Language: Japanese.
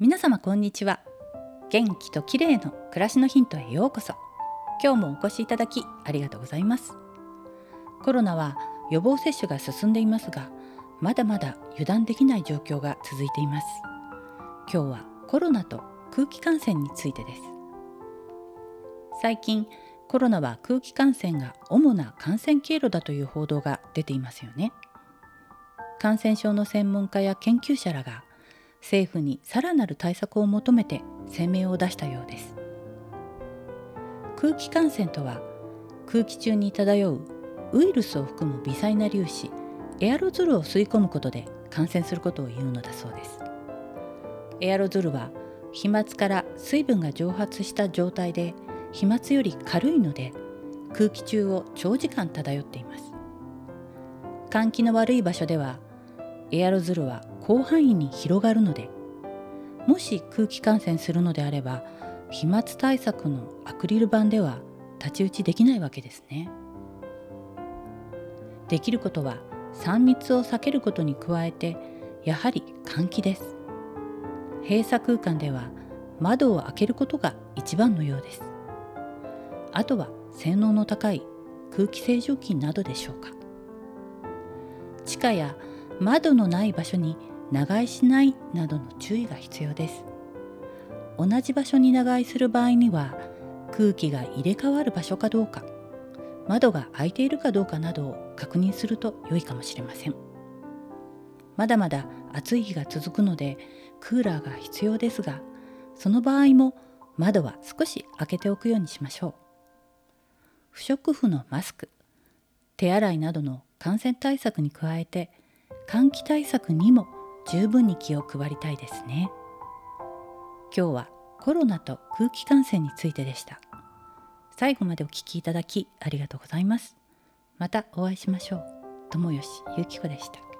皆様こんにちは。元気と綺麗の暮らしのヒントへようこそ。今日もお越しいただきありがとうございます。コロナは予防接種が進んでいますがまだまだ油断できない状況が続いています。今日はコロナと空気感染についてです。最近コロナは空気感染が主な感染経路だという報道が出ていますよね。感染症の専門家や研究者らが政府にさらなる対策を求めて声明を出したようです。空気感染とは空気中に漂うウイルスを含む微細な粒子エアロゾルを吸い込むことで感染することを言うのだそうです。エアロゾルは飛沫から水分が蒸発した状態で飛沫より軽いので空気中を長時間漂っています。換気の悪い場所ではエアロゾルは広範囲に広がるのでもし空気感染するのであれば飛沫対策のアクリル板では太刀打ちできないわけですね。できることは3密を避けることに加えてやはり換気です。閉鎖空間では窓を開けることが一番のようです。あとは性能の高い空気清浄機などでしょうか。地下や窓のない場所に長居しないなどの注意が必要です。同じ場所に長居する場合には空気が入れ替わる場所かどうか窓が開いているかどうかなどを確認すると良いかもしれません。まだまだ暑い日が続くのでクーラーが必要ですがその場合も窓は少し開けておくようにしましょう。不織布のマスク手洗いなどの感染対策に加えて換気対策にも十分に気を配りたいですね。今日はコロナと空気感染についてでした。最後までお聞きいただきありがとうございます。またお会いしましょう。友吉ゆきこでした。